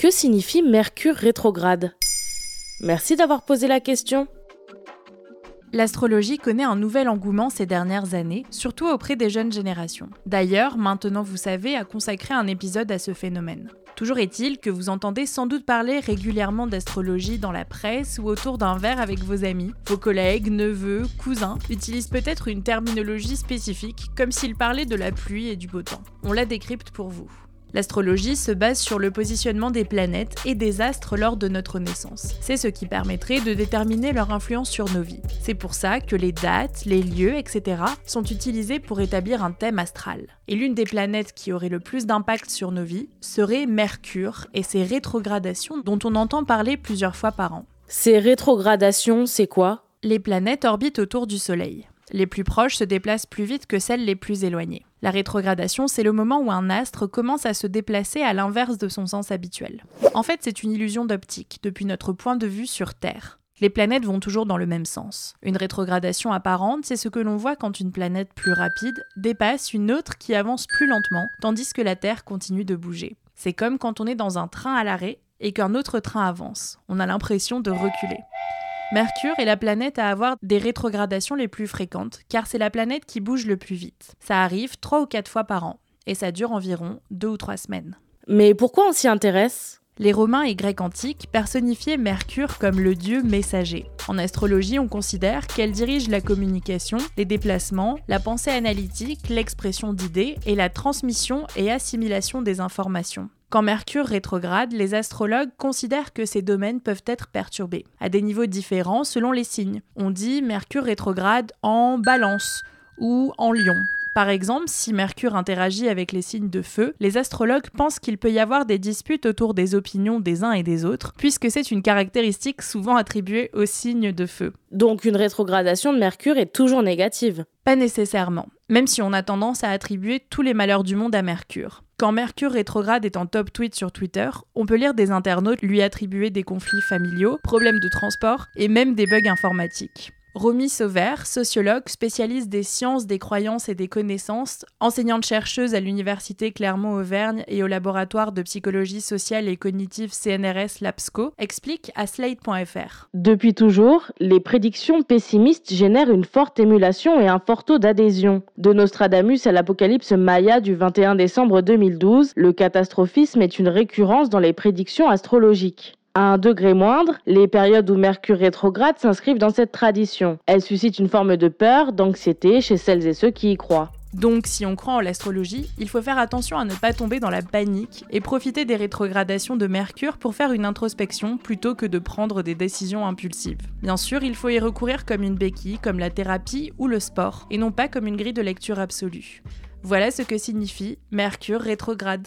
Que signifie Mercure rétrograde? Merci d'avoir posé la question. L'astrologie connaît un nouvel engouement ces dernières années, surtout auprès des jeunes générations. D'ailleurs, maintenant vous savez, a consacré un épisode à ce phénomène. Toujours est-il que vous entendez sans doute parler régulièrement d'astrologie dans la presse ou autour d'un verre avec vos amis. Vos collègues, neveux, cousins utilisent peut-être une terminologie spécifique, comme s'ils parlaient de la pluie et du beau temps. On la décrypte pour vous. L'astrologie se base sur le positionnement des planètes et des astres lors de notre naissance. C'est ce qui permettrait de déterminer leur influence sur nos vies. C'est pour ça que les dates, les lieux, etc. sont utilisés pour établir un thème astral. Et l'une des planètes qui aurait le plus d'impact sur nos vies serait Mercure et ses rétrogradations dont on entend parler plusieurs fois par an. Ces rétrogradations, c'est quoi? Les planètes orbitent autour du Soleil. Les plus proches se déplacent plus vite que celles les plus éloignées. La rétrogradation, c'est le moment où un astre commence à se déplacer à l'inverse de son sens habituel. En fait, c'est une illusion d'optique, depuis notre point de vue sur Terre. Les planètes vont toujours dans le même sens. Une rétrogradation apparente, c'est ce que l'on voit quand une planète plus rapide dépasse une autre qui avance plus lentement, tandis que la Terre continue de bouger. C'est comme quand on est dans un train à l'arrêt et qu'un autre train avance. On a l'impression de reculer. Mercure est la planète à avoir des rétrogradations les plus fréquentes, car c'est la planète qui bouge le plus vite. Ça arrive trois ou quatre fois par an, et ça dure environ deux ou trois semaines. Mais pourquoi on s'y intéresse? Les Romains et Grecs antiques personnifiaient Mercure comme le dieu messager. En astrologie, on considère qu'elle dirige la communication, les déplacements, la pensée analytique, l'expression d'idées et la transmission et assimilation des informations. Quand Mercure rétrograde, les astrologues considèrent que ces domaines peuvent être perturbés, à des niveaux différents selon les signes. On dit Mercure rétrograde en balance ou en lion. Par exemple, si Mercure interagit avec les signes de feu, les astrologues pensent qu'il peut y avoir des disputes autour des opinions des uns et des autres, puisque c'est une caractéristique souvent attribuée aux signes de feu. Donc une rétrogradation de Mercure est toujours négative Pas nécessairement, même si on a tendance à attribuer tous les malheurs du monde à Mercure. Quand Mercure rétrograde est en top tweet sur Twitter, on peut lire des internautes lui attribuer des conflits familiaux, problèmes de transport et même des bugs informatiques. Romy Sauvert, sociologue, spécialiste des sciences, des croyances et des connaissances, enseignante-chercheuse à l'Université Clermont-Auvergne et au laboratoire de psychologie sociale et cognitive CNRS LAPSCO, explique à Slate.fr. Depuis toujours, les prédictions pessimistes génèrent une forte émulation et un fort taux d'adhésion. De Nostradamus à l'apocalypse maya du 21 décembre 2012, le catastrophisme est une récurrence dans les prédictions astrologiques. À un degré moindre, les périodes où Mercure rétrograde s'inscrivent dans cette tradition. Elles suscitent une forme de peur, d'anxiété chez celles et ceux qui y croient. Donc, si on croit en l'astrologie, il faut faire attention à ne pas tomber dans la panique et profiter des rétrogradations de Mercure pour faire une introspection plutôt que de prendre des décisions impulsives. Bien sûr, il faut y recourir comme une béquille, comme la thérapie ou le sport, et non pas comme une grille de lecture absolue. Voilà ce que signifie Mercure rétrograde.